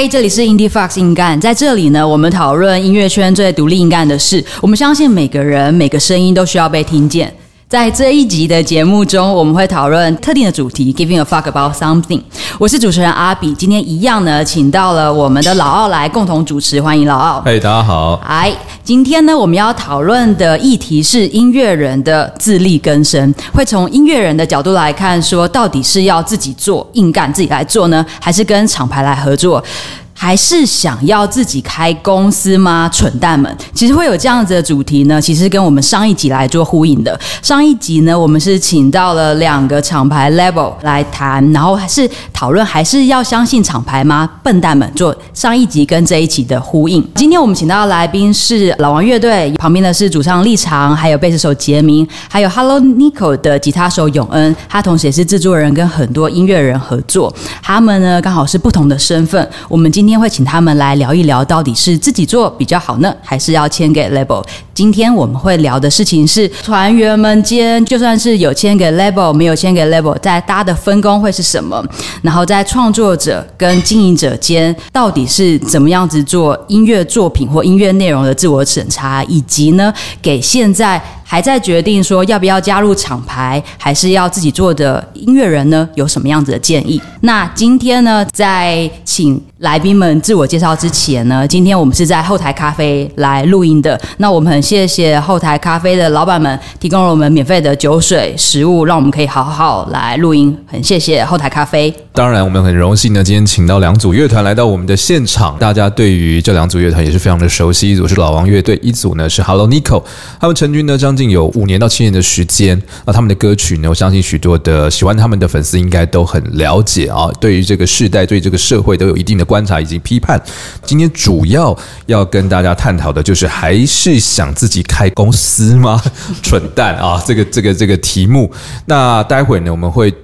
嗨，这里是 Indie Fox 硬干，在这里呢，我们讨论音乐圈最独立硬干的事。我们相信每个人每个声音都需要被听见。在这一集的节目中，我们会讨论特定的主题，giving a fuck about something。我是主持人阿比，今天一样呢，请到了我们的老奥来共同主持，欢迎老奥。嘿，大家好。哎，今天呢，我们要讨论的议题是音乐人的自力更生，会从音乐人的角度来看，说到底是要自己做硬干自己来做呢，还是跟厂牌来合作？还是想要自己开公司吗？蠢蛋们，其实会有这样子的主题呢。其实跟我们上一集来做呼应的。上一集呢，我们是请到了两个厂牌 level 来谈，然后还是讨论还是要相信厂牌吗？笨蛋们，做上一集跟这一集的呼应。今天我们请到的来宾是老王乐队，旁边的是主唱立长，还有贝斯手杰明，还有 Hello Nico 的吉他手永恩，他同时也是制作人，跟很多音乐人合作。他们呢刚好是不同的身份。我们今今今天会请他们来聊一聊，到底是自己做比较好呢，还是要签给 label？今天我们会聊的事情是团员们间，就算是有签给 label，没有签给 label，在大家的分工会是什么？然后在创作者跟经营者间，到底是怎么样子做音乐作品或音乐内容的自我审查，以及呢，给现在。还在决定说要不要加入厂牌，还是要自己做的音乐人呢？有什么样子的建议？那今天呢，在请来宾们自我介绍之前呢，今天我们是在后台咖啡来录音的。那我们很谢谢后台咖啡的老板们提供了我们免费的酒水、食物，让我们可以好好来录音。很谢谢后台咖啡。当然，我们很荣幸呢，今天请到两组乐团来到我们的现场。大家对于这两组乐团也是非常的熟悉，一组是老王乐队，一组呢是 Hello Nico。他们成军呢将近有五年到七年的时间。那他们的歌曲呢，我相信许多的喜欢他们的粉丝应该都很了解啊。对于这个世代，对这个社会都有一定的观察以及批判。今天主要要跟大家探讨的就是，还是想自己开公司吗？蠢蛋啊！这个这个这个题目。那待会呢，我们会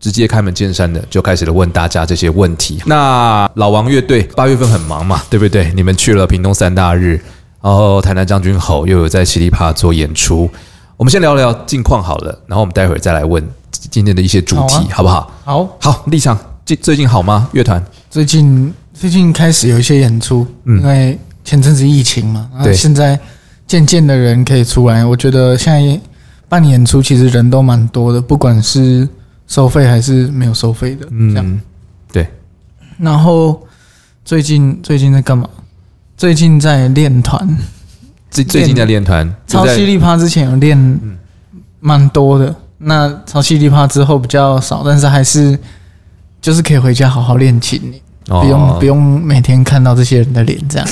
直接开门见山的就开始了问大家这些问题。那老王乐队八月份很忙嘛，对不对？你们去了屏东三大日。然后台南将军吼又有在奇力帕做演出，我们先聊聊近况好了，然后我们待会儿再来问今天的一些主题，好不好？好，好，立场最最近好吗？乐团最近最近开始有一些演出，因为前阵子疫情嘛，对，现在渐渐的人可以出来，我觉得现在办演出其实人都蛮多的，不管是收费还是没有收费的，这样对。然后最近最近在干嘛？最近在练团，最最近在练团。超犀利趴之前有练，蛮多的。那超犀利趴之后比较少，但是还是就是可以回家好好练琴，不用不用每天看到这些人的脸这样。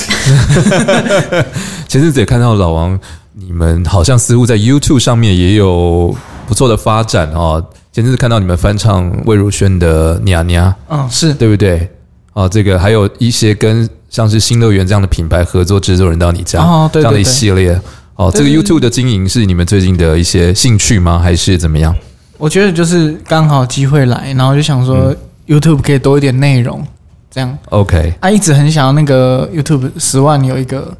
前阵子也看到老王，你们好像似乎在 YouTube 上面也有不错的发展哦。前阵子看到你们翻唱魏如萱的《娘娘》，嗯，是对不对？哦，这个还有一些跟。像是新乐园这样的品牌合作制作人到你家哦，这样的一系列哦，这个 YouTube 的经营是你们最近的一些兴趣吗？还是怎么样？我觉得就是刚好机会来，然后就想说 YouTube 可以多一点内容，这样 OK。他一直很想要那个 YouTube 十万有一个，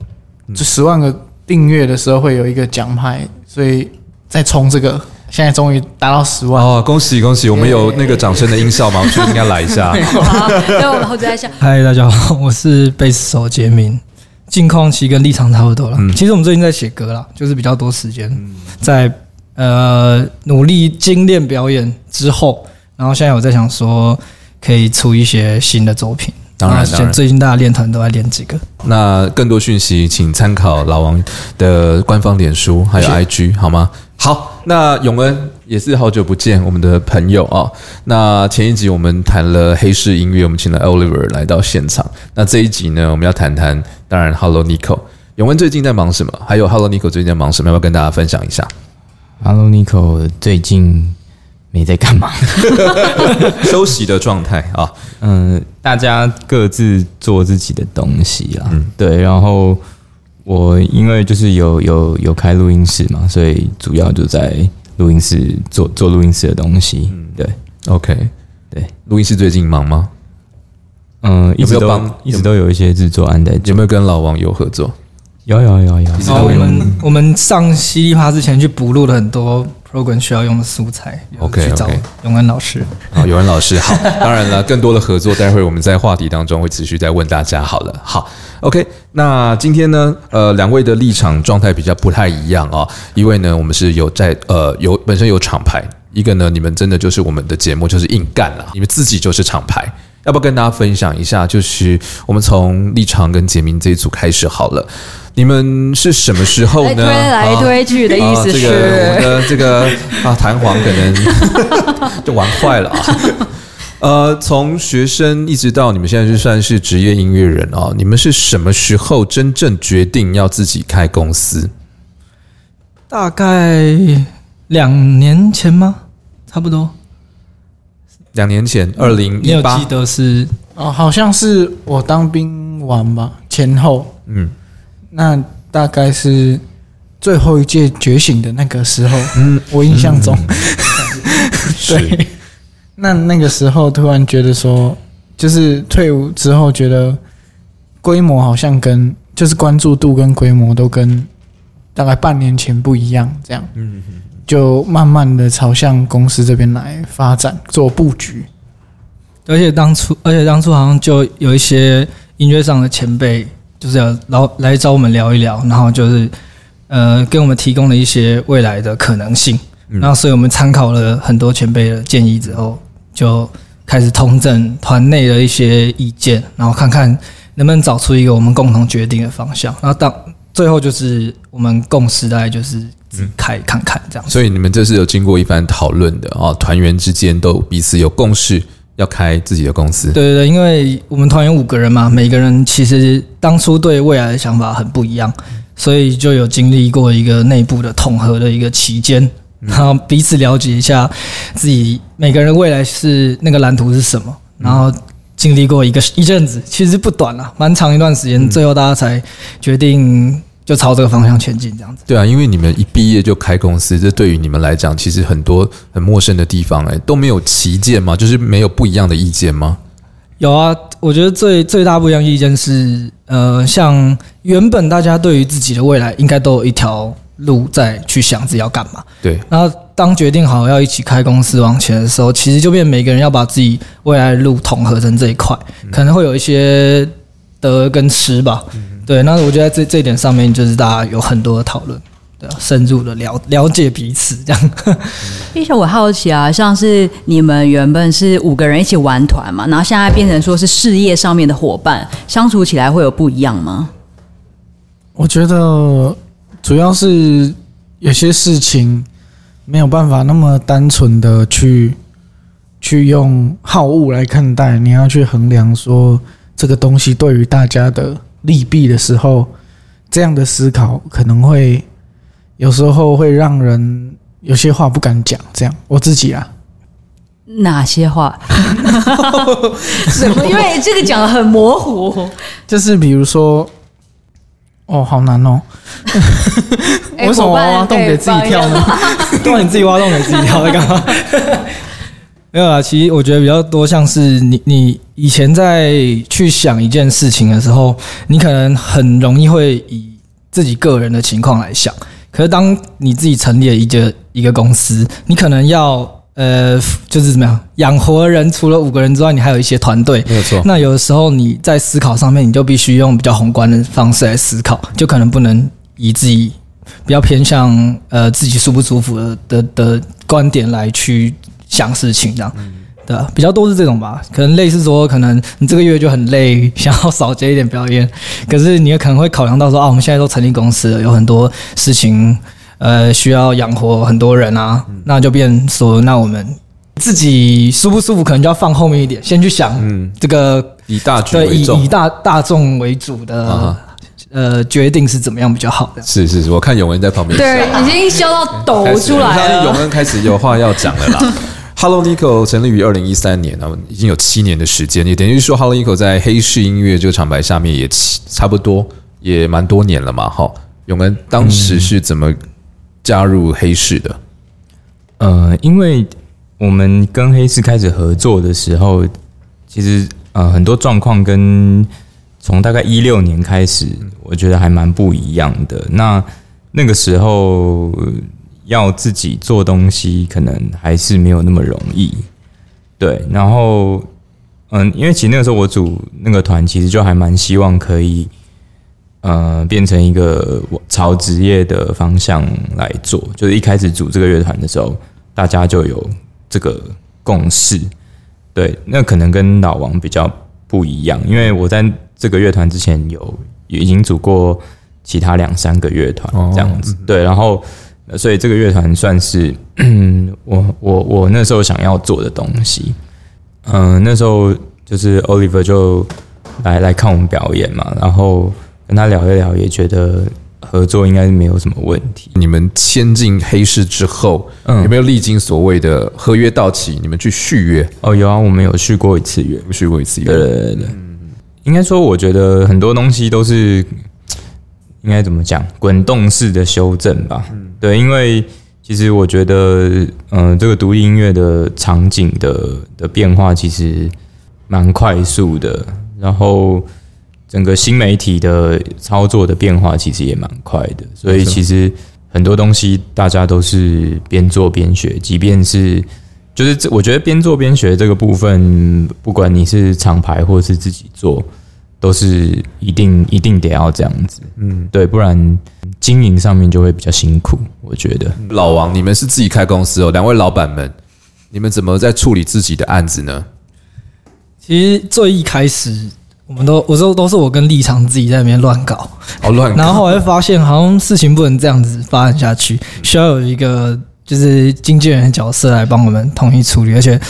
就十万个订阅的时候会有一个奖牌，所以在冲这个。现在终于达到十万哦！恭喜恭喜！我们有那个掌声的音效吗？我觉得应该来一下。好，那我们后再下。嗨，大家好，我是贝斯手杰明。近况其实跟立场差不多了。嗯，其实我们最近在写歌啦，就是比较多时间在呃努力精炼表演之后，然后现在我在想说可以出一些新的作品。当然，最近大家练团都在练这个。那更多讯息请参考老王的官方脸书还有 IG 好吗？好，那永恩也是好久不见，我们的朋友啊。那前一集我们谈了黑市音乐，我们请了 Oliver 来到现场。那这一集呢，我们要谈谈，当然 Hello Nico，永恩最近在忙什么？还有 Hello Nico 最近在忙什么？要不要跟大家分享一下？Hello Nico 最近没在干嘛，休息的状态啊。嗯，大家各自做自己的东西啦。嗯，对，然后。我因为就是有有有开录音室嘛，所以主要就在录音室做做录音室的东西。对，OK，对，录音室最近忙吗？嗯，一直都一直都有一些制作案在。有没有跟老王有合作？有有有有。我们我们上《犀利趴》之前去补录了很多 program 需要用的素材 OK，去找永恩老师。好，永恩老师好。当然了，更多的合作，待会我们在话题当中会持续再问大家。好了，好，OK。那今天呢，呃，两位的立场状态比较不太一样啊。一位呢，我们是有在呃有本身有厂牌；一个呢，你们真的就是我们的节目就是硬干了，你们自己就是厂牌。要不要跟大家分享一下？就是我们从立场跟杰明这一组开始好了。你们是什么时候呢？推来推去的意思是，我们的这个啊弹簧可能 就玩坏了啊。呃，从学生一直到你们现在就算是职业音乐人啊，你们是什么时候真正决定要自己开公司？大概两年前吗？差不多。两年前，二零一八，记得是哦，好像是我当兵完吧，前后，嗯，那大概是最后一届觉醒的那个时候，嗯，我印象中，对，那那个时候突然觉得说，就是退伍之后觉得规模好像跟就是关注度跟规模都跟大概半年前不一样，这样，嗯。就慢慢的朝向公司这边来发展做布局，而且当初，而且当初好像就有一些音乐上的前辈，就是要老来找我们聊一聊，然后就是呃，给我们提供了一些未来的可能性。然后，所以我们参考了很多前辈的建议之后，就开始通证团内的一些意见，然后看看能不能找出一个我们共同决定的方向。然后当最后就是我们共识，大概就是。开看看这样，所以你们这是有经过一番讨论的啊，团员之间都彼此有共识，要开自己的公司。对对对，因为我们团员五个人嘛，每个人其实当初对未来的想法很不一样，所以就有经历过一个内部的统合的一个期间，然后彼此了解一下自己每个人未来是那个蓝图是什么，然后经历过一个一阵子，其实不短了，蛮长一段时间，最后大家才决定。就朝这个方向前进，这样子。对啊，因为你们一毕业就开公司，这对于你们来讲，其实很多很陌生的地方，哎，都没有旗舰吗？就是没有不一样的意见吗？有啊，我觉得最最大不一样意见是，呃，像原本大家对于自己的未来，应该都有一条路在去想自己要干嘛。对。然后当决定好要一起开公司往前的时候，其实就变每个人要把自己未来的路统合成这一块，可能会有一些得跟失吧。对，那我觉得在这这一点上面，就是大家有很多的讨论，对，深入的了了解彼此这样。并且我好奇啊，像是你们原本是五个人一起玩团嘛，然后现在变成说是事业上面的伙伴，相处起来会有不一样吗？我觉得主要是有些事情没有办法那么单纯的去去用好恶来看待，你要去衡量说这个东西对于大家的。利弊的时候，这样的思考可能会有时候会让人有些话不敢讲。这样，我自己啊，哪些话？什么？因为这个讲的很模糊。就是比如说，哦，好难哦。为什么挖洞给自己跳呢？都 你自己挖洞给自己跳，在干嘛？没有啊，其实我觉得比较多像是你，你以前在去想一件事情的时候，你可能很容易会以自己个人的情况来想。可是当你自己成立了一个一个公司，你可能要呃，就是怎么样养活人，除了五个人之外，你还有一些团队。没有错。那有的时候你在思考上面，你就必须用比较宏观的方式来思考，就可能不能以自己比较偏向呃自己舒不舒服的的的观点来去。想事情这样，对比较多是这种吧。可能类似说，可能你这个月就很累，想要少接一点表演。可是你也可能会考量到说，啊，我们现在都成立公司了，有很多事情，呃，需要养活很多人啊。那就变说，那我们自己舒不舒服，可能就要放后面一点，先去想，嗯，这个以大局为重，以以大大众为主的。呃，决定是怎么样比较好的？是是是，我看永恩在旁边，对，已经笑到抖出来了。永恩开始有话要讲了啦。Hello Nico 成立于二零一三年，然后已经有七年的时间，也等于说 Hello Nico 在黑市音乐这个厂牌下面也七差不多也蛮多年了嘛。哈，永恩当时是怎么加入黑市的？呃，因为我们跟黑市开始合作的时候，其实呃很多状况跟。从大概一六年开始，我觉得还蛮不一样的。那那个时候要自己做东西，可能还是没有那么容易。对，然后嗯，因为其实那个时候我组那个团，其实就还蛮希望可以，呃，变成一个朝职业的方向来做。就是一开始组这个乐团的时候，大家就有这个共识。对，那可能跟老王比较不一样，因为我在这个乐团之前有已经组过其他两三个乐团这样子。对，然后所以这个乐团算是我我我那时候想要做的东西。嗯，那时候就是 Oliver 就来来看我们表演嘛，然后跟他聊一聊，也觉得。合作应该是没有什么问题。你们签进黑市之后，嗯，有没有历经所谓的合约到期，你们去续约？哦，有啊，我们有续过一次约，续过一次约。对对对对，应该说，我觉得很多东西都是应该怎么讲，滚动式的修正吧。对，因为其实我觉得，嗯，这个独立音乐的场景的的变化其实蛮快速的，然后。整个新媒体的操作的变化其实也蛮快的，所以其实很多东西大家都是边做边学，即便是就是这，我觉得边做边学这个部分，不管你是厂牌或是自己做，都是一定一定得要这样子，嗯，对，不然经营上面就会比较辛苦。我觉得老王，你们是自己开公司哦，两位老板们，你们怎么在处理自己的案子呢？其实最一开始。我们都，我说都是我跟立场自己在那边乱搞，哦乱，然后后来发现好像事情不能这样子发展下去，需要有一个就是经纪人的角色来帮我们统一处理，而且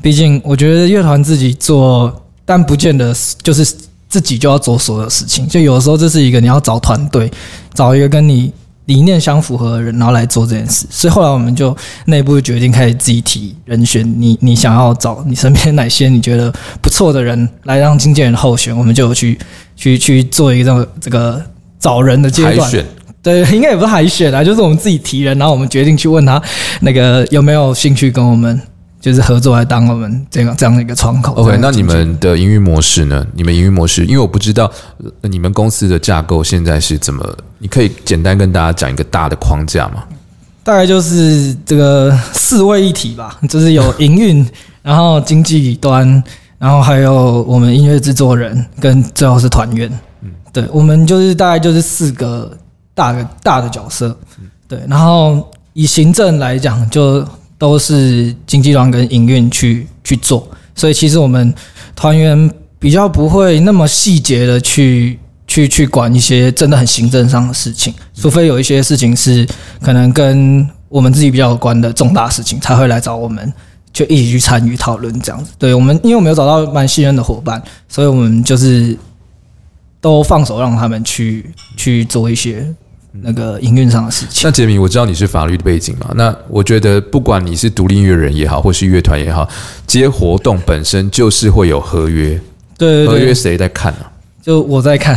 毕竟我觉得乐团自己做，但不见得就是自己就要做所有事情，就有的时候这是一个你要找团队，找一个跟你。理念相符合的人，然后来做这件事，所以后来我们就内部决定开始自己提人选。你你想要找你身边哪些你觉得不错的人来让经纪人候选，我们就去去去做一个这个找人的阶段。海选对，应该也不是海选啊，就是我们自己提人，然后我们决定去问他那个有没有兴趣跟我们。就是合作来当我们这样这样的一个窗口。OK，那你们的营运模式呢？你们营运模式，因为我不知道你们公司的架构现在是怎么，你可以简单跟大家讲一个大的框架吗？大概就是这个四位一体吧，就是有营运，然后经济端，然后还有我们音乐制作人，跟最后是团员。嗯，对，我们就是大概就是四个大的大的角色。对，然后以行政来讲就。都是经纪团跟营运去去做，所以其实我们团员比较不会那么细节的去去去管一些真的很行政上的事情，除非有一些事情是可能跟我们自己比较有关的重大事情，才会来找我们，就一起去参与讨论这样子。对我们，因为我们有找到蛮信任的伙伴，所以我们就是都放手让他们去去做一些。那个营运上的事情。那杰明，我知道你是法律的背景嘛？那我觉得，不管你是独立音乐人也好，或是乐团也好，接活动本身就是会有合约。对，合约谁在看呢？就我在看，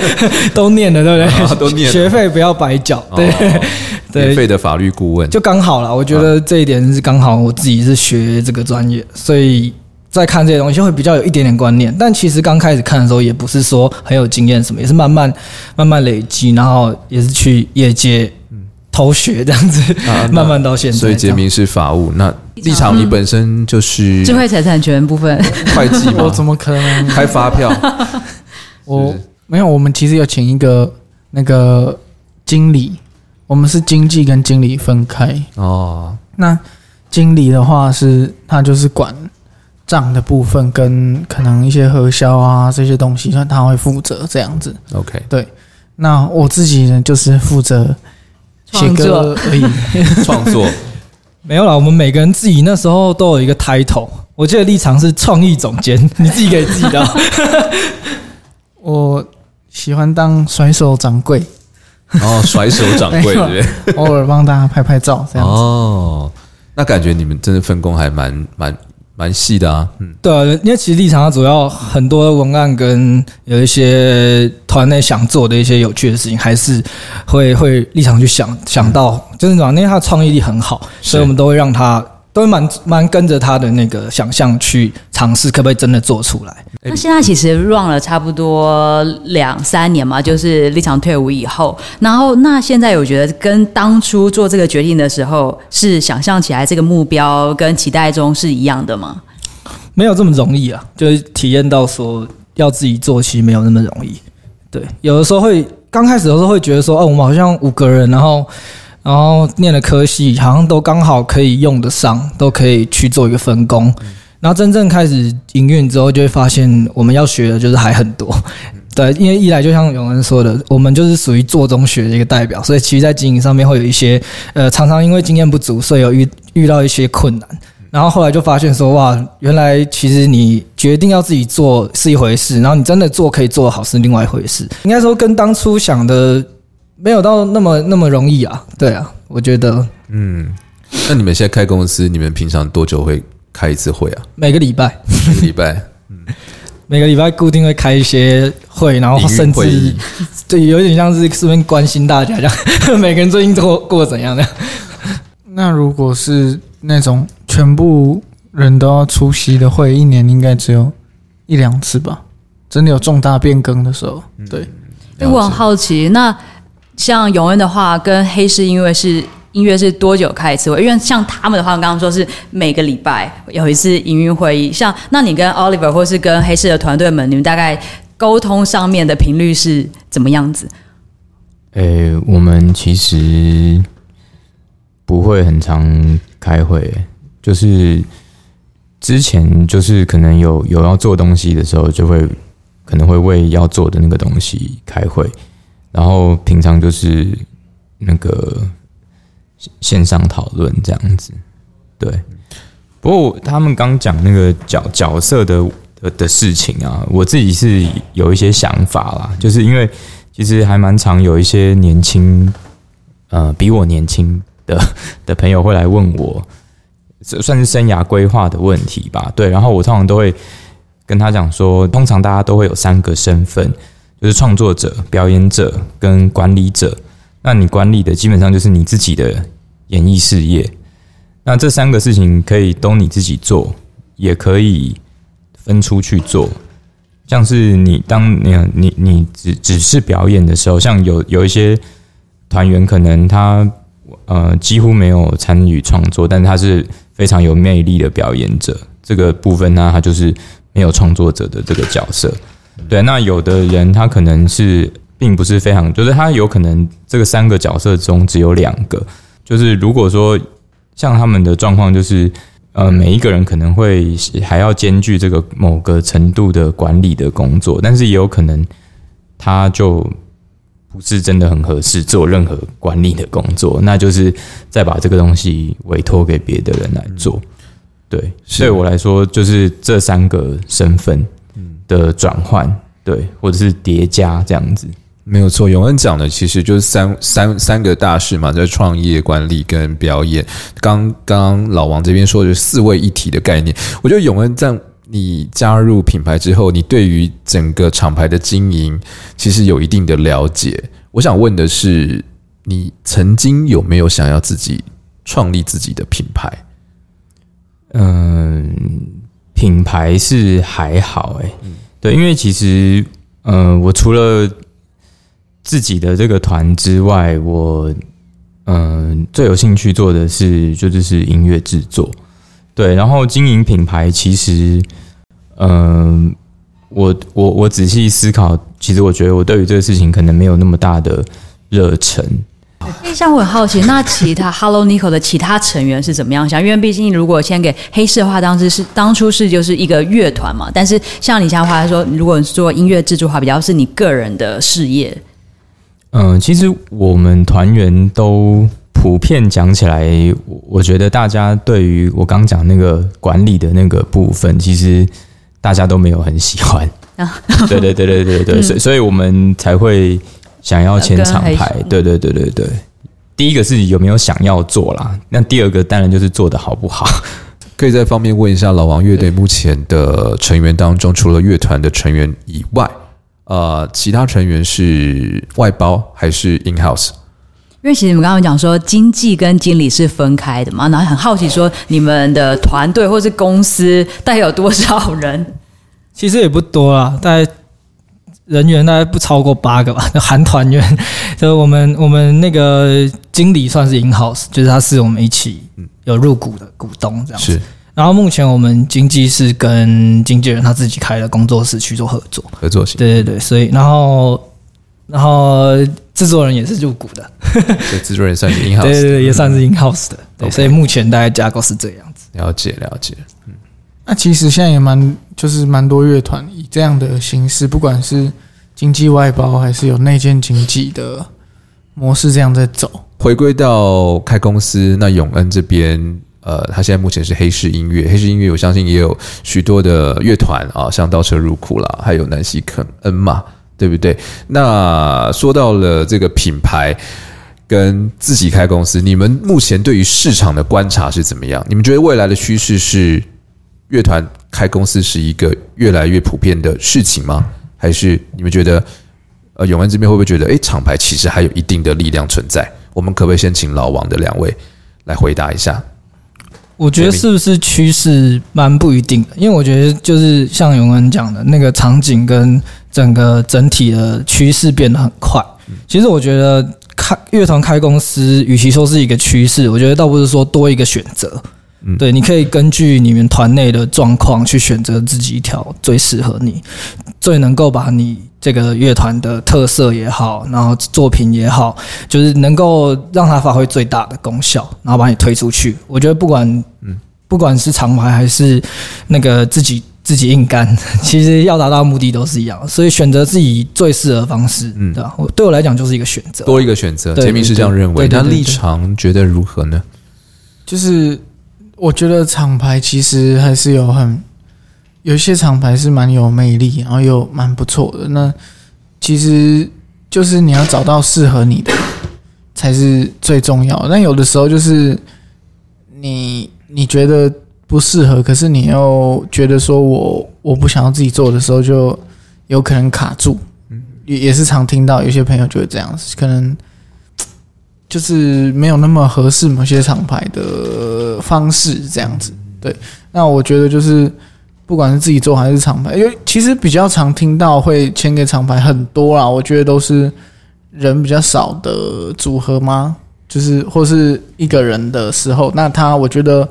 都念了，对不对？都念，学费不要白缴。对，免费的法律顾问，就刚好了。我觉得这一点是刚好，我自己是学这个专业，所以。在看这些东西，就会比较有一点点观念。但其实刚开始看的时候，也不是说很有经验什么，也是慢慢慢慢累积，然后也是去业界偷学这样子，啊 慢慢到现在。所以杰明是法务，那立场你本身就是智慧财产权部分会计吗？我怎么可能开发票？我没有，我们其实有请一个那个经理，我们是经济跟经理分开哦。那经理的话是，他就是管。账的部分跟可能一些核销啊这些东西，那他会负责这样子。OK，对。那我自己呢，就是负责写歌而已。创作没有啦。我们每个人自己那时候都有一个 title。我记得立场是创意总监，你自己给自己的。我喜欢当甩手掌柜。哦，甩手掌柜对，偶尔帮大家拍拍照这样子。哦，那感觉你们真的分工还蛮蛮。蛮细的啊，嗯，对啊，因为其实立场主要很多文案跟有一些团内想做的一些有趣的事情，还是会会立场去想想到，就是讲，因为他的创意力很好，所以我们都会让他都会蛮蛮跟着他的那个想象去尝试，可不可以真的做出来？那现在其实 run 了差不多两三年嘛，就是立场退伍以后，然后那现在我觉得跟当初做这个决定的时候，是想象起来这个目标跟期待中是一样的吗？没有这么容易啊，就是体验到说要自己做，其实没有那么容易。对，有的时候会刚开始的时候会觉得说，哦，我们好像五个人，然后然后念的科系好像都刚好可以用得上，都可以去做一个分工。然后真正开始营运之后，就会发现我们要学的就是还很多。对，因为一来就像永恩说的，我们就是属于做中学的一个代表，所以其实，在经营上面会有一些呃，常常因为经验不足，所以有遇遇到一些困难。然后后来就发现说，哇，原来其实你决定要自己做是一回事，然后你真的做可以做好是另外一回事。应该说跟当初想的没有到那么那么容易啊。对啊，我觉得，嗯，那你们现在开公司，你们平常多久会开一次会啊？每个礼拜，每个礼拜，嗯，每个礼拜固定会开一些会，然后甚至对，有点像是顺便关心大家这样，每个人最近过过怎样的。那如果是那种全部人都要出席的会，一年应该只有一两次吧？真的有重大变更的时候，对。哎，我很好奇，那像永恩的话，跟黑市音乐是音乐是多久开一次会？因为像他们的话，刚刚说是每个礼拜有一次营运会议。像那你跟 Oliver 或是跟黑市的团队们，你们大概沟通上面的频率是怎么样子？诶，我们其实。不会很常开会，就是之前就是可能有有要做东西的时候，就会可能会为要做的那个东西开会，然后平常就是那个线上讨论这样子。对，不过他们刚讲那个角角色的的事情啊，我自己是有一些想法啦，就是因为其实还蛮常有一些年轻，呃，比我年轻。的 的朋友会来问我，这算是生涯规划的问题吧？对，然后我通常都会跟他讲说，通常大家都会有三个身份，就是创作者、表演者跟管理者。那你管理的基本上就是你自己的演艺事业。那这三个事情可以都你自己做，也可以分出去做。像是你当你你你只只是表演的时候，像有有一些团员可能他。呃，几乎没有参与创作，但是他是非常有魅力的表演者。这个部分呢，他就是没有创作者的这个角色。对，那有的人他可能是并不是非常，就是他有可能这个三个角色中只有两个。就是如果说像他们的状况，就是呃，每一个人可能会还要兼具这个某个程度的管理的工作，但是也有可能他就。不是真的很合适做任何管理的工作，那就是再把这个东西委托给别的人来做。对，对我来说，就是这三个身份的转换，对，或者是叠加这样子，没有错。永恩讲的其实就是三三三个大事嘛，在创业、管理跟表演。刚刚老王这边说的四位一体的概念，我觉得永恩在。你加入品牌之后，你对于整个厂牌的经营其实有一定的了解。我想问的是，你曾经有没有想要自己创立自己的品牌？嗯，品牌是还好哎，对，因为其实，嗯，我除了自己的这个团之外，我嗯最有兴趣做的是就就是音乐制作，对，然后经营品牌其实。嗯，我我我仔细思考，其实我觉得我对于这个事情可能没有那么大的热忱。像我很好奇，那其他 Hello Nico 的其他成员是怎么样想？因为毕竟如果先给黑市的话，当时是当初是就是一个乐团嘛。但是像你像话说，如果做音乐制作的话，比较是你个人的事业。嗯，其实我们团员都。普遍讲起来，我觉得大家对于我刚讲那个管理的那个部分，其实大家都没有很喜欢。对对对对对对，所以所以我们才会想要签厂牌。对对对对对，第一个是有没有想要做啦，那第二个当然就是做的好不好。可以再方便问一下老王乐队目前的成员当中，除了乐团的成员以外，呃，其他成员是外包还是 in house？因为其实你们刚刚讲说经济跟经理是分开的嘛，然后很好奇说你们的团队或是公司大概有多少人？其实也不多啦，大概人员大概不超过八个吧，含团员。就我们我们那个经理算是 in house，就是他是我们一起有入股的股东这样子。然后目前我们经济是跟经纪人他自己开了工作室去做合作，合作型。对对对，所以然后然后制作人也是入股的，所以制作人算是 in house，对对对，也算是 in house 的。对，所以目前大概架构是这样子。了解了解，嗯，那其实现在也蛮就是蛮多乐团以这样的形式，不管是经济外包还是有内建经济的模式，这样在走。回归到开公司，那永恩这边。呃，他现在目前是黑市音乐，黑市音乐我相信也有许多的乐团啊，像倒车入库啦，还有南希肯恩嘛，对不对？那说到了这个品牌跟自己开公司，你们目前对于市场的观察是怎么样？你们觉得未来的趋势是乐团开公司是一个越来越普遍的事情吗？还是你们觉得呃永安这边会不会觉得，诶，厂牌其实还有一定的力量存在？我们可不可以先请老王的两位来回答一下？我觉得是不是趋势蛮不一定的，因为我觉得就是像永恩讲的那个场景跟整个整体的趋势变得很快。其实我觉得开乐团开公司，与其说是一个趋势，我觉得倒不是说多一个选择。对，你可以根据你们团内的状况去选择自己一条最适合你、最能够把你。这个乐团的特色也好，然后作品也好，就是能够让它发挥最大的功效，然后把你推出去。我觉得不管嗯，不管是厂牌还是那个自己自己硬干，其实要达到目的都是一样。所以选择自己最适合方式，嗯，对吧？我对我来讲就是一个选择，多一个选择。杰明是这样认为，他立场觉得如何呢？就是我觉得厂牌其实还是有很。有一些厂牌是蛮有魅力，然后又蛮不错的。那其实就是你要找到适合你的才是最重要。但有的时候就是你你觉得不适合，可是你又觉得说我我不想要自己做的时候，就有可能卡住。也也是常听到有些朋友就会这样子，可能就是没有那么合适某些厂牌的方式这样子。对，那我觉得就是。不管是自己做还是厂牌，因为其实比较常听到会签给厂牌很多啦，我觉得都是人比较少的组合吗？就是或是一个人的时候，那他我觉得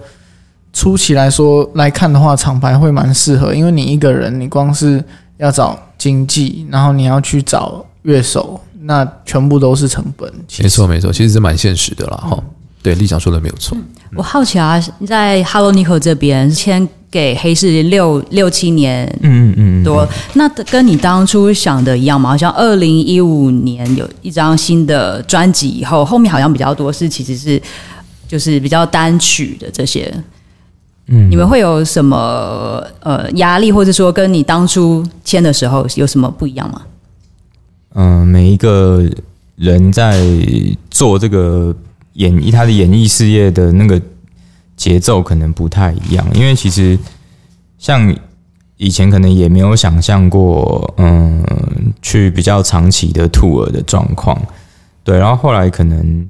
初期来说来看的话，厂牌会蛮适合，因为你一个人，你光是要找经济，然后你要去找乐手，那全部都是成本。没错没错，其实是蛮现实的啦。哈。对，立长说的没有错。我好奇啊，在 Hello Nico 这边签给黑市六六七年，嗯嗯多，那跟你当初想的一样吗？好像二零一五年有一张新的专辑以后，后面好像比较多是其实是就是比较单曲的这些。嗯，你们会有什么呃压力，或者说跟你当初签的时候有什么不一样吗？嗯，每一个人在做这个。演绎他的演艺事业的那个节奏可能不太一样，因为其实像以前可能也没有想象过，嗯，去比较长期的兔儿的状况，对，然后后来可能，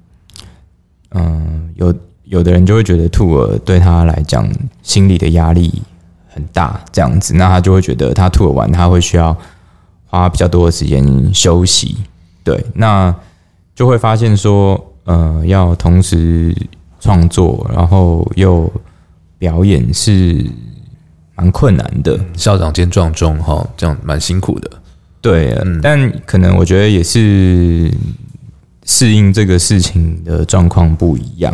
嗯，有有的人就会觉得兔儿对他来讲心理的压力很大，这样子，那他就会觉得他兔儿完他会需要花比较多的时间休息，对，那就会发现说。呃，要同时创作，然后又表演是蛮困难的。校长兼壮中哈，这样蛮辛苦的。对，嗯但可能我觉得也是适应这个事情的状况不一样。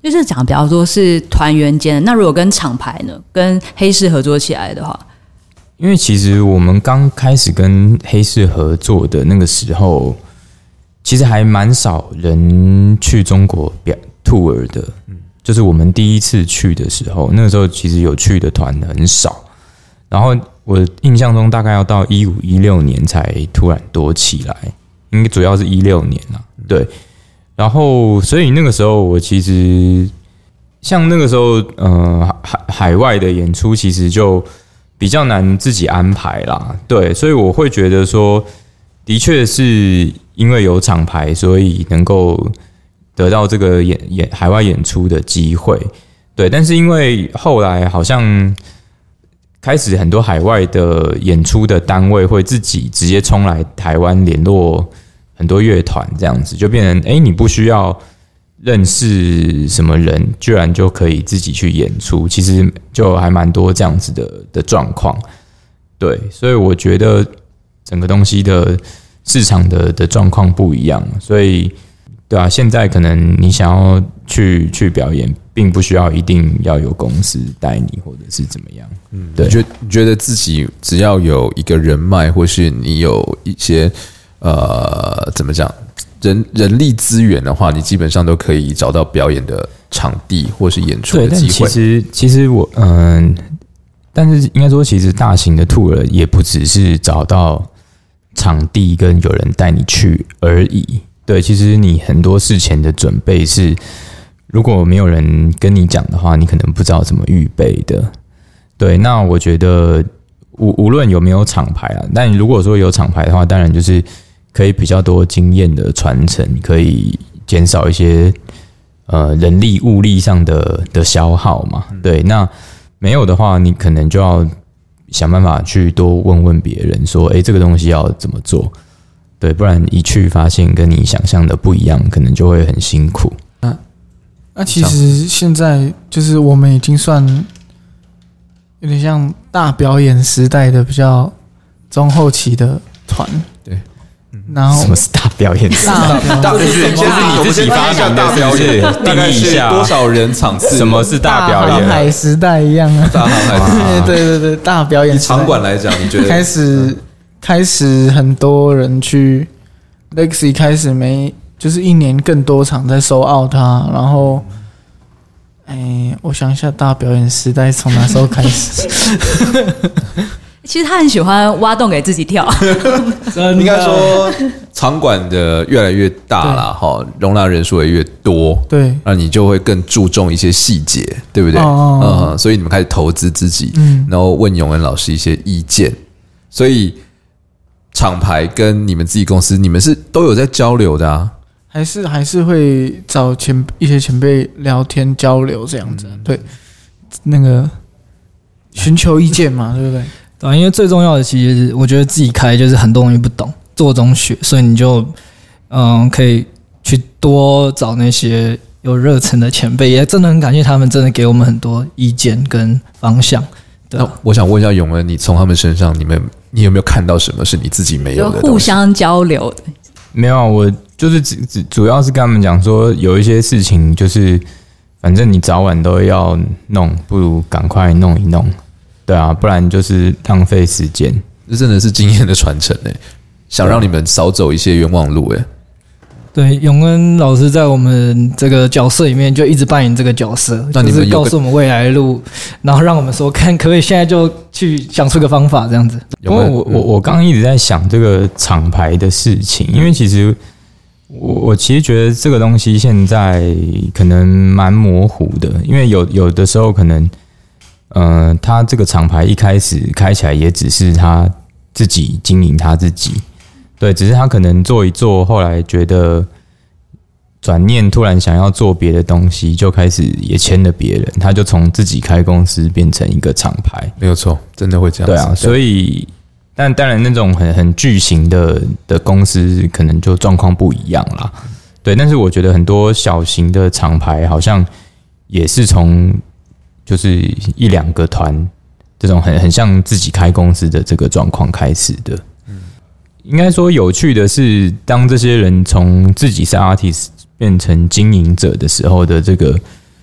就是讲比较多是团员间，那如果跟厂牌呢，跟黑市合作起来的话，因为其实我们刚开始跟黑市合作的那个时候。其实还蛮少人去中国表 tour 的，嗯，就是我们第一次去的时候，那个时候其实有去的团很少。然后我印象中大概要到一五一六年才突然多起来，应该主要是一六年啊，对。然后所以那个时候我其实像那个时候，呃，海海外的演出其实就比较难自己安排啦，对。所以我会觉得说。的确是因为有厂牌，所以能够得到这个演演海外演出的机会。对，但是因为后来好像开始很多海外的演出的单位会自己直接冲来台湾联络很多乐团，这样子就变成哎，你不需要认识什么人，居然就可以自己去演出。其实就还蛮多这样子的的状况。对，所以我觉得整个东西的市场的的状况不一样，所以对啊，现在可能你想要去去表演。并不需要一定要有公司带你，或者是怎么样。嗯，对，觉觉得自己只要有一个人脉，或是你有一些呃，怎么讲，人人力资源的话，你基本上都可以找到表演的场地或是演出的机会。其实，其实我嗯，但是应该说，其实大型的 tour 也不只是找到场地跟有人带你去而已。对，其实你很多事前的准备是。如果没有人跟你讲的话，你可能不知道怎么预备的。对，那我觉得无无论有没有厂牌啊，但如果说有厂牌的话，当然就是可以比较多经验的传承，可以减少一些呃人力物力上的的消耗嘛。对，那没有的话，你可能就要想办法去多问问别人，说，诶，这个东西要怎么做？对，不然一去发现跟你想象的不一样，可能就会很辛苦。那那其实现在就是我们已经算有点像大表演时代的比较中后期的团，对。然后什么是 大表演？大大就是就是你自己发展的表演，定义一下多少人场次？什么是大表演？海时代一样啊！大航海，对对对，大表演。场馆来讲，你觉得开始开始很多人去 Lexi 开始没？就是一年更多场在收奥他，然后，哎，我想一下，大表演时代从哪时候开始？其实他很喜欢挖洞给自己跳。应该说，场馆的越来越大了，哈，容纳人数也越多，对，那你就会更注重一些细节，对不对？嗯，所以你们开始投资自己，嗯，然后问永恩老师一些意见，所以厂牌跟你们自己公司，你们是都有在交流的啊。还是还是会找前一些前辈聊天交流这样子，对，那个寻求意见嘛，对不对？对，因为最重要的其实我觉得自己开就是很多东西不懂，做中学，所以你就嗯可以去多找那些有热忱的前辈，也真的很感谢他们，真的给我们很多意见跟方向。那我想问一下永恩，你从他们身上，你们你有没有看到什么是你自己没有的？互相交流的，没有我。就是主主主要是跟他们讲说，有一些事情就是，反正你早晚都要弄，不如赶快弄一弄，对啊，不然就是浪费时间。这真的是经验的传承诶，想让你们少走一些冤枉路诶。对，永恩老师在我们这个角色里面就一直扮演这个角色，就是告诉我们未来的路，然后让我们说看可以现在就去想出个方法这样子。因为我我我刚刚一直在想这个厂牌的事情，因为其实。我我其实觉得这个东西现在可能蛮模糊的，因为有有的时候可能，呃，他这个厂牌一开始开起来也只是他自己经营他自己，对，只是他可能做一做，后来觉得转念突然想要做别的东西，就开始也签了别人，他就从自己开公司变成一个厂牌，没有错，真的会这样，对啊，所以。但当然，那种很很巨型的的公司，可能就状况不一样啦。对，但是我觉得很多小型的厂牌，好像也是从就是一两个团这种很很像自己开公司的这个状况开始的。嗯，应该说有趣的是，当这些人从自己是 artist 变成经营者的时候的这个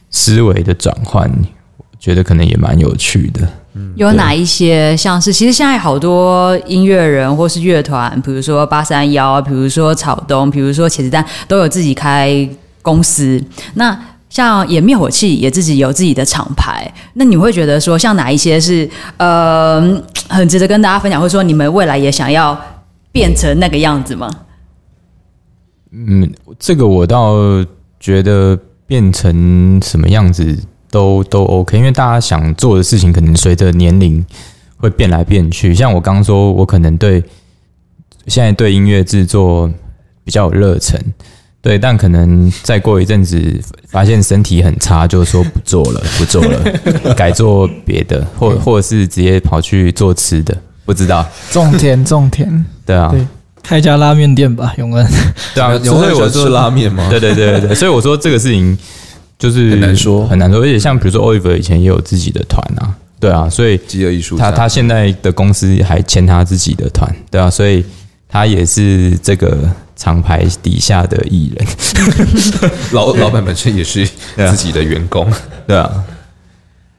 思维的转换，我觉得可能也蛮有趣的。有哪一些像是？其实现在好多音乐人或是乐团，比如说八三幺，比如说草东，比如说茄子蛋，都有自己开公司。那像演灭火器也自己有自己的厂牌。那你会觉得说，像哪一些是呃很值得跟大家分享，或者说你们未来也想要变成那个样子吗？嗯，这个我倒觉得变成什么样子。都都 OK，因为大家想做的事情可能随着年龄会变来变去。像我刚说，我可能对现在对音乐制作比较有热忱，对，但可能再过一阵子发现身体很差，就说不做了，不做了，改做别的，或或者是直接跑去做吃的，不知道种田种田，对啊，对，开家拉面店吧，永恩。对啊，有所以我说吃拉面吗？对对对对对，所以我说这个事情就是很难说很难说，而且像比如说 Oliver 以前也有自己的团啊，对啊，所以饥饿艺术，他他现在的公司还签他自己的团，对啊，所以他也是这个厂牌底下的艺人，老老板本身也是自己的员工。对啊，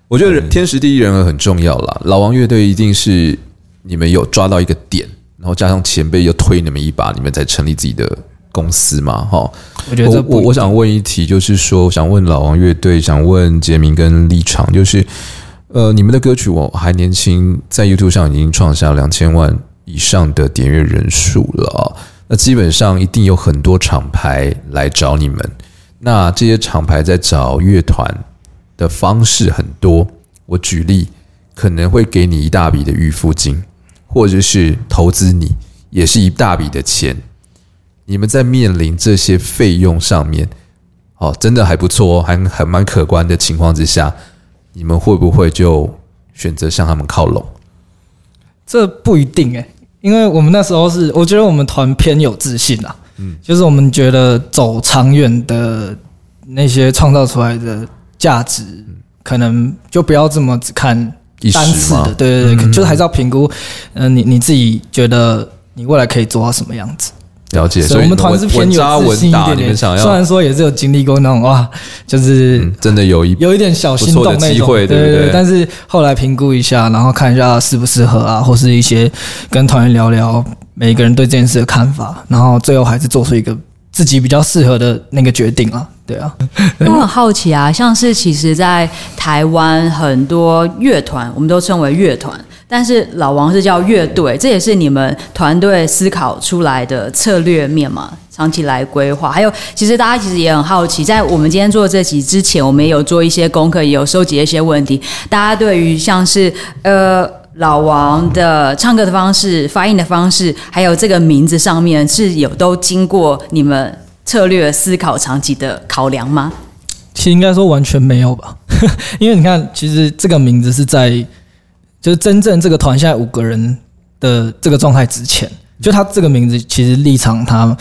我觉得天时地利人和很重要啦。老王乐队一定是你们有抓到一个点，然后加上前辈又推你们一把，你们才成立自己的公司嘛，哈。我觉得这我不我我想问一题，就是说，我想问老王乐队，想问杰明跟立场，就是呃，你们的歌曲我还年轻，在 YouTube 上已经创下两千万以上的点阅人数了啊、那基本上一定有很多厂牌来找你们，那这些厂牌在找乐团的方式很多。我举例，可能会给你一大笔的预付金，或者是投资你，也是一大笔的钱。你们在面临这些费用上面，哦，真的还不错哦，还还蛮可观的情况之下，你们会不会就选择向他们靠拢？这不一定哎、因为我们那时候是，我觉得我们团偏有自信啊，嗯，就是我们觉得走长远的那些创造出来的价值，可能就不要这么只看单次的，对对对，就是还是要评估，嗯、你你自己觉得你未来可以做到什么样子。了解，所以我们团是偏稳扎有自稳打，信一点点，你们想要虽然说也是有经历过那种哇，就是嗯真的有一有一点小心动机会对不对对但是后来评估一下，然后看一下适不适合啊，或是一些跟团员聊聊每个人对这件事的看法，然后最后还是做出一个自己比较适合的那个决定啊。对啊，我很好奇啊，像是其实，在台湾很多乐团，我们都称为乐团，但是老王是叫乐队，这也是你们团队思考出来的策略面嘛？长期来规划，还有其实大家其实也很好奇，在我们今天做这集之前，我们也有做一些功课，也有收集一些问题。大家对于像是呃老王的唱歌的方式、发音的方式，还有这个名字上面，是有都经过你们策略思考长期的考量吗？其实应该说完全没有吧，因为你看，其实这个名字是在就是真正这个团现在五个人的这个状态之前，就他这个名字其实立场他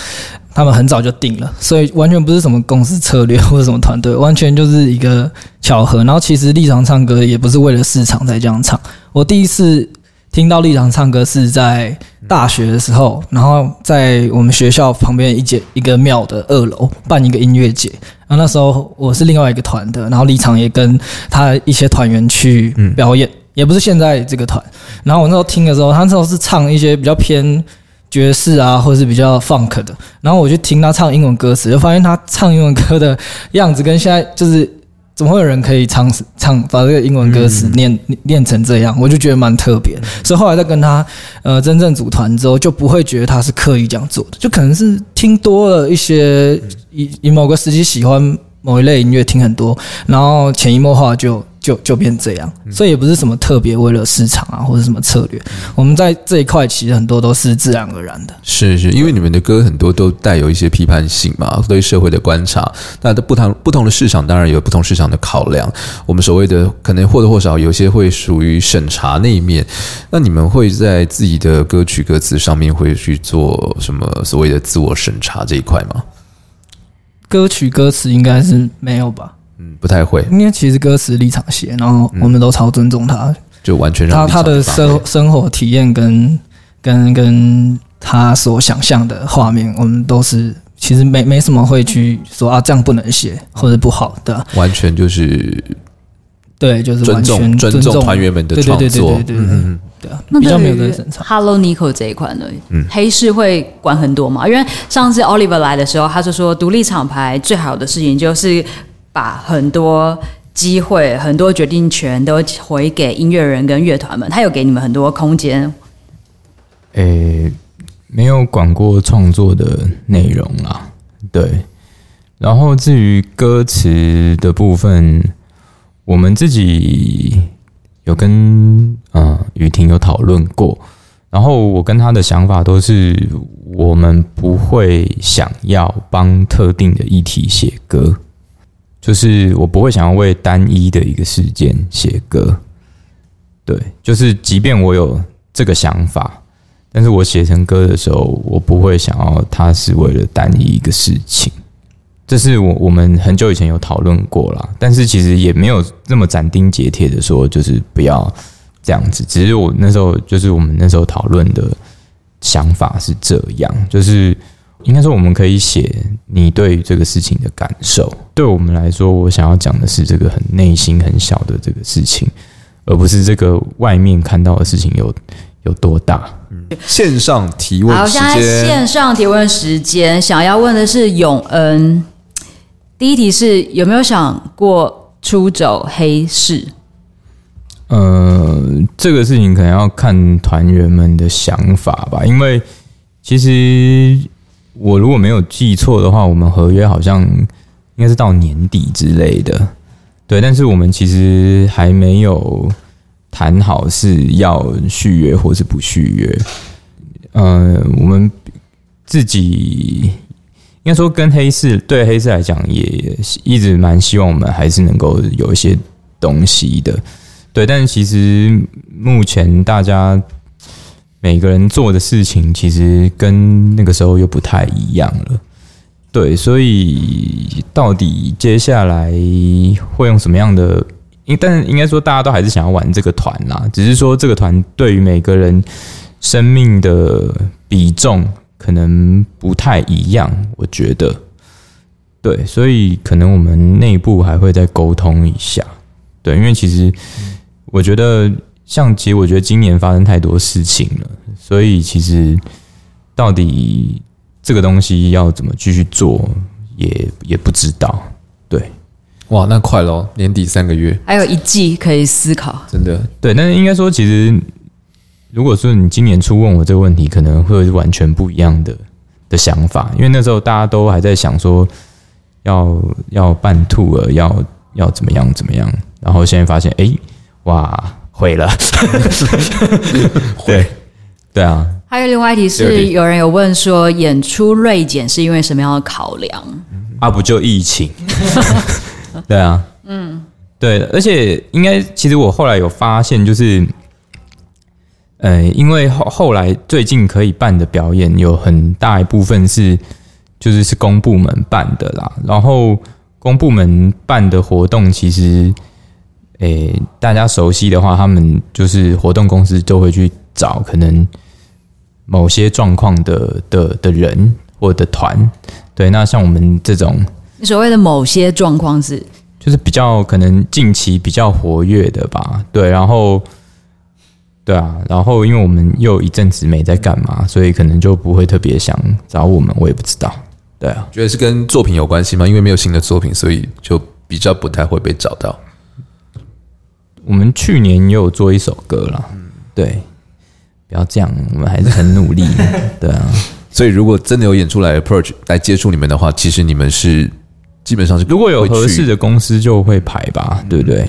他们很早就定了，所以完全不是什么公司策略或者什么团队，完全就是一个巧合。然后其实立场唱歌也不是为了市场才这样唱，我第一次听到立场唱歌是在大学的时候，然后在我们学校旁边一间一个庙的二楼办一个音乐节。然后那时候我是另外一个团的，然后立场也跟他一些团员去表演，也不是现在这个团。然后我那时候听的时候，他那时候是唱一些比较偏爵士啊，或者是比较 funk 的。然后我就听他唱英文歌词，就发现他唱英文歌的样子跟现在就是怎么会有人可以唱唱把这个英文歌词念、念成这样？我就觉得蛮特别。所以后来在跟他呃真正组团之后，就不会觉得他是刻意这样做的，就可能是听多了一些以以某个时期喜欢某一类音乐听很多，然后潜移默化就就就变这样。所以也不是什么特别为了市场啊或者什么策略，我们在这一块其实很多都是自然而然的。是是，因为你们的歌很多都带有一些批判性嘛，对社会的观察。那不同不同的市场当然有不同市场的考量。我们所谓的可能或多或少有些会属于审查那一面。那你们会在自己的歌曲歌词上面会去做什么所谓的自我审查这一块吗？歌曲歌词应该是没有吧？嗯，不太会，因为其实歌词立场写，然后我们都超尊重他，就完全让他他的生生活体验跟跟跟他所想象的画面，我们都是其实没没什么会去说啊这样不能写或者不好的，完全就是对，就是尊完全重尊重。重团员们的对对对对创作。对。对对嗯嗯对啊，那比较没有对于在审查。Hello Nico 这一款呢，嗯。黑市会管很多嘛？因为上次 Oliver 来的时候，他就说独立厂牌最好的事情就是把很多机会、很多决定权都回给音乐人跟乐团们，他有给你们很多空间。诶、没有管过创作的内容啦，对。然后至于歌词的部分，我们自己有跟嗯雨婷有讨论过，然然后我跟他的想法都是，我们不会想要帮特定的议题写歌，就是我不会想要为单一的一个事件写歌。对，就是即便我有这个想法，但是我写成歌的时候，我不会想要它是为了单一一个事情。这是我我们很久以前有讨论过了，但是其实也没有那么斩钉截铁的说，就是不要这样子。只是我那时候就是我们那时候讨论的想法是这样，就是应该说我们可以写你对这个事情的感受。对我们来说，我想要讲的是这个很内心很小的这个事情。而不是这个外面看到的事情有有多大。线上提问时间，好，现在线上提问时间，想要问的是永恩。第一题是有没有想过出走黑市？呃，这个事情可能要看团员们的想法吧，因为其实我如果没有记错的话，我们合约好像应该是到年底之类的。对，但是我们其实还没有谈好是要续约或是不续约。呃，我们自己应该说跟黑市对黑市来讲，也一直蛮希望我们还是能够有一些东西的。对，但是其实目前大家每个人做的事情，其实跟那个时候又不太一样了。对，所以到底接下来会用什么样的？因但应该说，大家都还是想要玩这个团啦。只是说，这个团对于每个人生命的比重可能不太一样。我觉得，对，所以可能我们内部还会再沟通一下。对，因为其实我觉得，像其实我觉得今年发生太多事情了，所以其实到底。这个东西要怎么继续做，也也不知道。对，哇，那快喽，年底三个月，还有一季可以思考。真的，对。但是应该说，其实如果说你今年初问我这个问题，可能会完全不一样的的想法，因为那时候大家都还在想说要要办兔儿，要要怎么样怎么样，然后现在发现，哎，哇，毁了。对，对啊。还有另外一题是，有人有问说，演出锐减是因为什么样的考量？啊，不就疫情？对啊，嗯，对，而且应该，其实我后来有发现，就是，呃，因为后后来最近可以办的表演，有很大一部分是，就是是公部门办的啦。然后公部门办的活动，其实，诶，大家熟悉的话，他们就是活动公司都会去找可能。某些状况的的的人或的团，对，那像我们这种，所谓的某些状况是，就是比较可能近期比较活跃的吧，对，然后，对啊，然后因为我们又一阵子没在干嘛，所以可能就不会特别想找我们，我也不知道，对啊，觉得是跟作品有关系吗？因为没有新的作品，所以就比较不太会被找到。我们去年也有做一首歌了，嗯，对。不要这样，我们还是很努力，对啊。所以如果真的有演出来 approach 来接触你们的话，其实你们是基本上是如果有合适的公司就会排吧，对不对？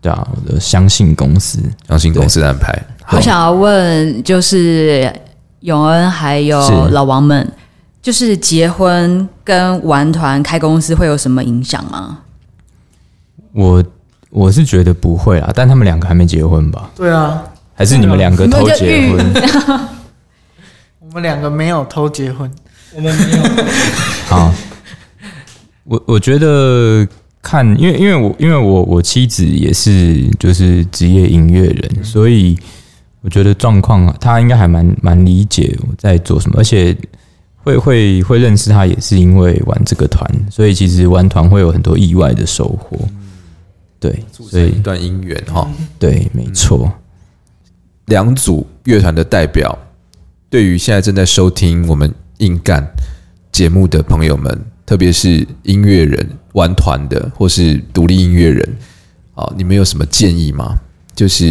对啊，我相信公司，相信公司安排。我想要问，就是永恩还有老王们，就是结婚跟玩团开公司会有什么影响吗？我我是觉得不会啦，但他们两个还没结婚吧？对啊。还是你们两个偷结婚？我们两个没有偷结婚，我们没有。好，我我觉得看，因为因为我因为我我妻子也是就是职业音乐人，所以我觉得状况她应该还蛮蛮理解我在做什么，而且会会会认识他也是因为玩这个团，所以其实玩团会有很多意外的收获。对，所以一段姻缘哈，对，没错。两组乐团的代表，对于现在正在收听我们硬干节目的朋友们，特别是音乐人、玩团的或是独立音乐人，啊，你们有什么建议吗？就是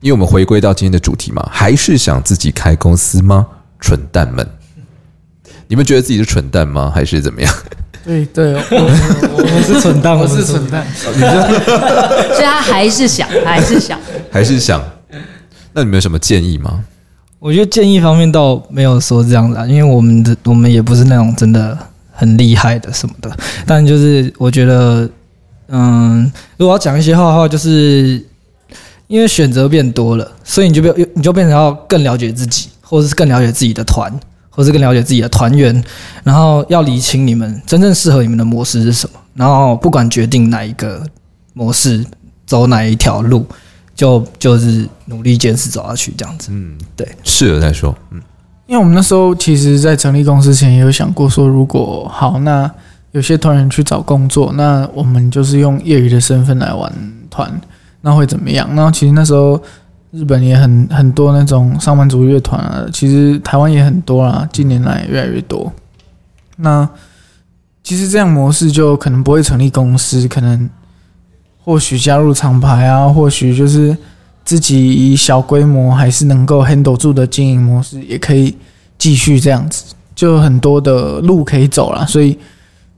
因为我们回归到今天的主题嘛，还是想自己开公司吗？蠢蛋们，你们觉得自己是蠢蛋吗？还是怎么样？对对，我我是蠢蛋，我是蠢蛋，所以他还是想，还是想，还是想。那你们有什么建议吗？我觉得建议方面倒没有说这样子啊，因为我们的我们也不是那种真的很厉害的什么的，但就是我觉得，嗯，如果要讲一些话的话，就是因为选择变多了，所以你就变你就变成要更了解自己，或者是更了解自己的团，或是更了解自己的团员，然后要理清你们真正适合你们的模式是什么，然后不管决定哪一个模式，走哪一条路。就就是努力坚持走下去，这样子。嗯，对，试了再说。嗯，因为我们那时候其实，在成立公司前也有想过，说如果好，那有些团员去找工作，那我们就是用业余的身份来玩团，那会怎么样？然后其实那时候日本也很很多那种上班族乐团啊，其实台湾也很多啦，近年来越来越多。那其实这样模式就可能不会成立公司，可能。或许加入厂牌啊，或许就是自己以小规模还是能够 handle 住的经营模式，也可以继续这样子，就很多的路可以走了。所以，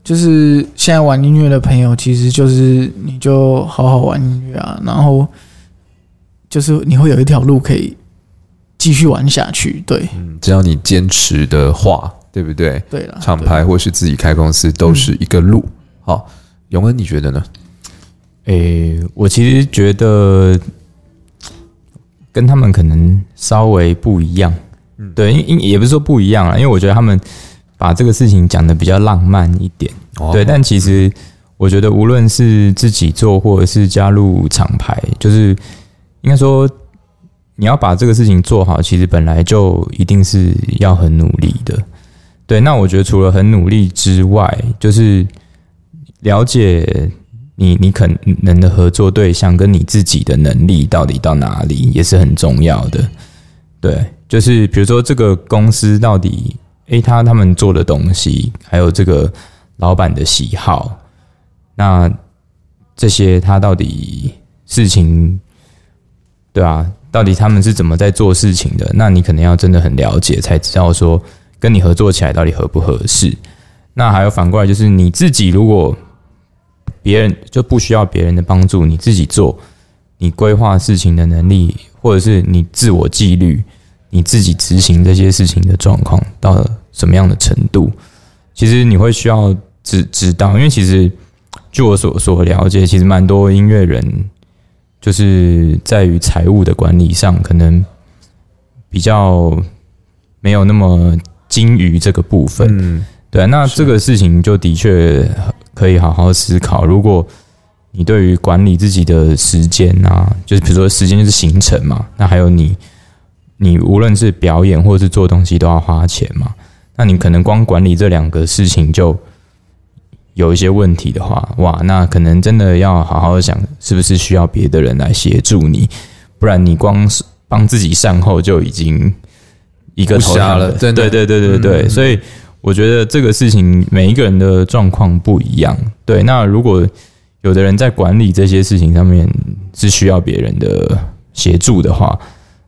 就是现在玩音乐的朋友，其实就是你就好好玩音乐啊，然后就是你会有一条路可以继续玩下去。对，嗯，只要你坚持的话，对不对？对了，厂牌或是自己开公司都是一个路。好，永恩，你觉得呢？诶，我其实觉得跟他们可能稍微不一样，对，因因也不是说不一样啊，因为我觉得他们把这个事情讲的比较浪漫一点，对，但其实我觉得无论是自己做或者是加入厂牌，就是应该说你要把这个事情做好，其实本来就一定是要很努力的，对，那我觉得除了很努力之外，就是了解。你你可能的合作对象跟你自己的能力到底到哪里也是很重要的，对，就是比如说这个公司到底，诶，他他们做的东西，还有这个老板的喜好，那这些他到底事情，对啊，到底他们是怎么在做事情的？那你可能要真的很了解，才知道说跟你合作起来到底合不合适。那还有反过来，就是你自己如果。别人就不需要别人的帮助，你自己做，你规划事情的能力，或者是你自我纪律，你自己执行这些事情的状况到什么样的程度，其实你会需要知知道，因为其实据我所所了解，其实蛮多音乐人就是在于财务的管理上，可能比较没有那么精于这个部分。嗯，对，那这个事情就的确。可以好好思考，如果你对于管理自己的时间啊，就是比如说时间就是行程嘛，那还有你，你无论是表演或者是做东西都要花钱嘛，那你可能光管理这两个事情就有一些问题的话，哇，那可能真的要好好想，是不是需要别的人来协助你，不然你光是帮自己善后就已经一个头了，对对对对对对，所以。我觉得这个事情每一个人的状况不一样，对。那如果有的人在管理这些事情上面是需要别人的协助的话，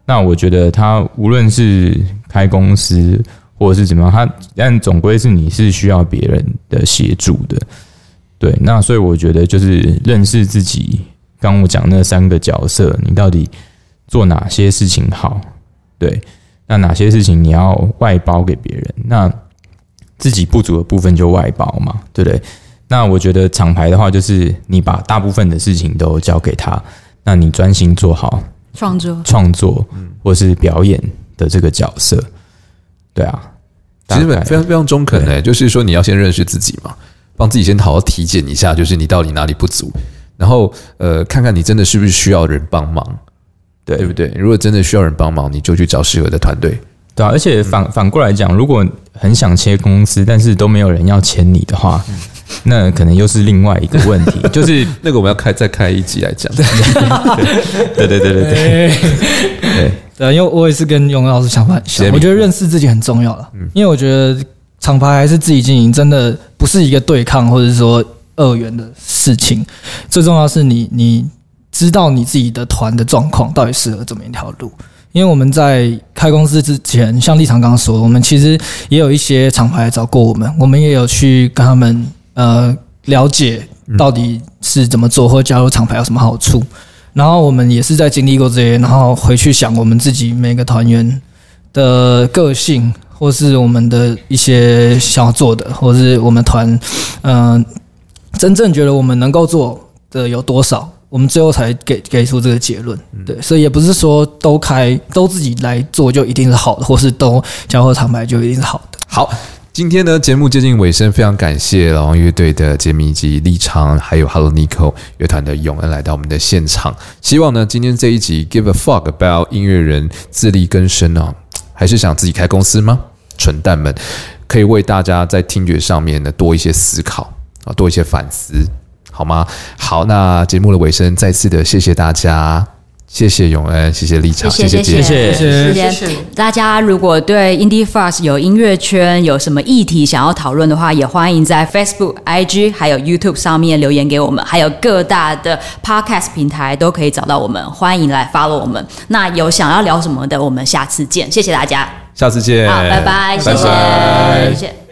那我觉得他无论是开公司或者是怎么样，他但总归是你是需要别人的协助的，对。那所以我觉得就是认识自己，刚我讲那三个角色，你到底做哪些事情好，对？那哪些事情你要外包给别人？那自己不足的部分就外包嘛，对不对？那我觉得厂牌的话，就是你把大部分的事情都交给他，那你专心做好创作、创作，或是表演的这个角色，对啊，其实非常非常中肯诶，就是说你要先认识自己嘛，帮自己先好好体检一下，就是你到底哪里不足，然后呃，看看你真的是不是需要人帮忙，对对不对？如果真的需要人帮忙，你就去找适合的团队。对啊，而且反反过来讲，如果很想切公司，但是都没有人要签你的话，那可能又是另外一个问题。就是那个我们要开再开一集来讲。对对对对对对对，因为我也是跟永老师想法像，我觉得认识自己很重要了。因为我觉得厂牌还是自己经营，真的不是一个对抗或者是说二元的事情。最重要是你你知道你自己的团的状况到底适合怎么一条路。因为我们在开公司之前，像立场刚刚说，我们其实也有一些厂牌找过我们，我们也有去跟他们呃了解到底是怎么做，或加入厂牌有什么好处。然后我们也是在经历过这些，然后回去想我们自己每个团员的个性，或是我们的一些想要做的，或是我们团，嗯，真正觉得我们能够做的有多少，我们最后才给给出这个结论。对，所以也不是说都开都自己来做就一定是好的，或是都交货厂牌就一定是好的。好。今天呢，节目接近尾声，非常感谢老王乐队的杰米以及立昌，还有 Hello Nico 乐团的永恩来到我们的现场。希望呢，今天这一集 Give a fuck about 音乐人自力更生哦，还是想自己开公司吗？蠢蛋们，可以为大家在听觉上面呢多一些思考啊，多一些反思，好吗？好，那节目的尾声，再次的谢谢大家。谢谢永恩，谢谢立场，谢谢谢谢谢谢。大家如果对 Indie Fast 有音乐圈有什么议题想要讨论的话，也欢迎在 Facebook、IG 还有 YouTube 上面留言给我们，还有各大的 Podcast 平台都可以找到我们，欢迎来 follow 我们。那有想要聊什么的，我们下次见，谢谢大家，下次见，好，拜拜，谢谢，谢谢。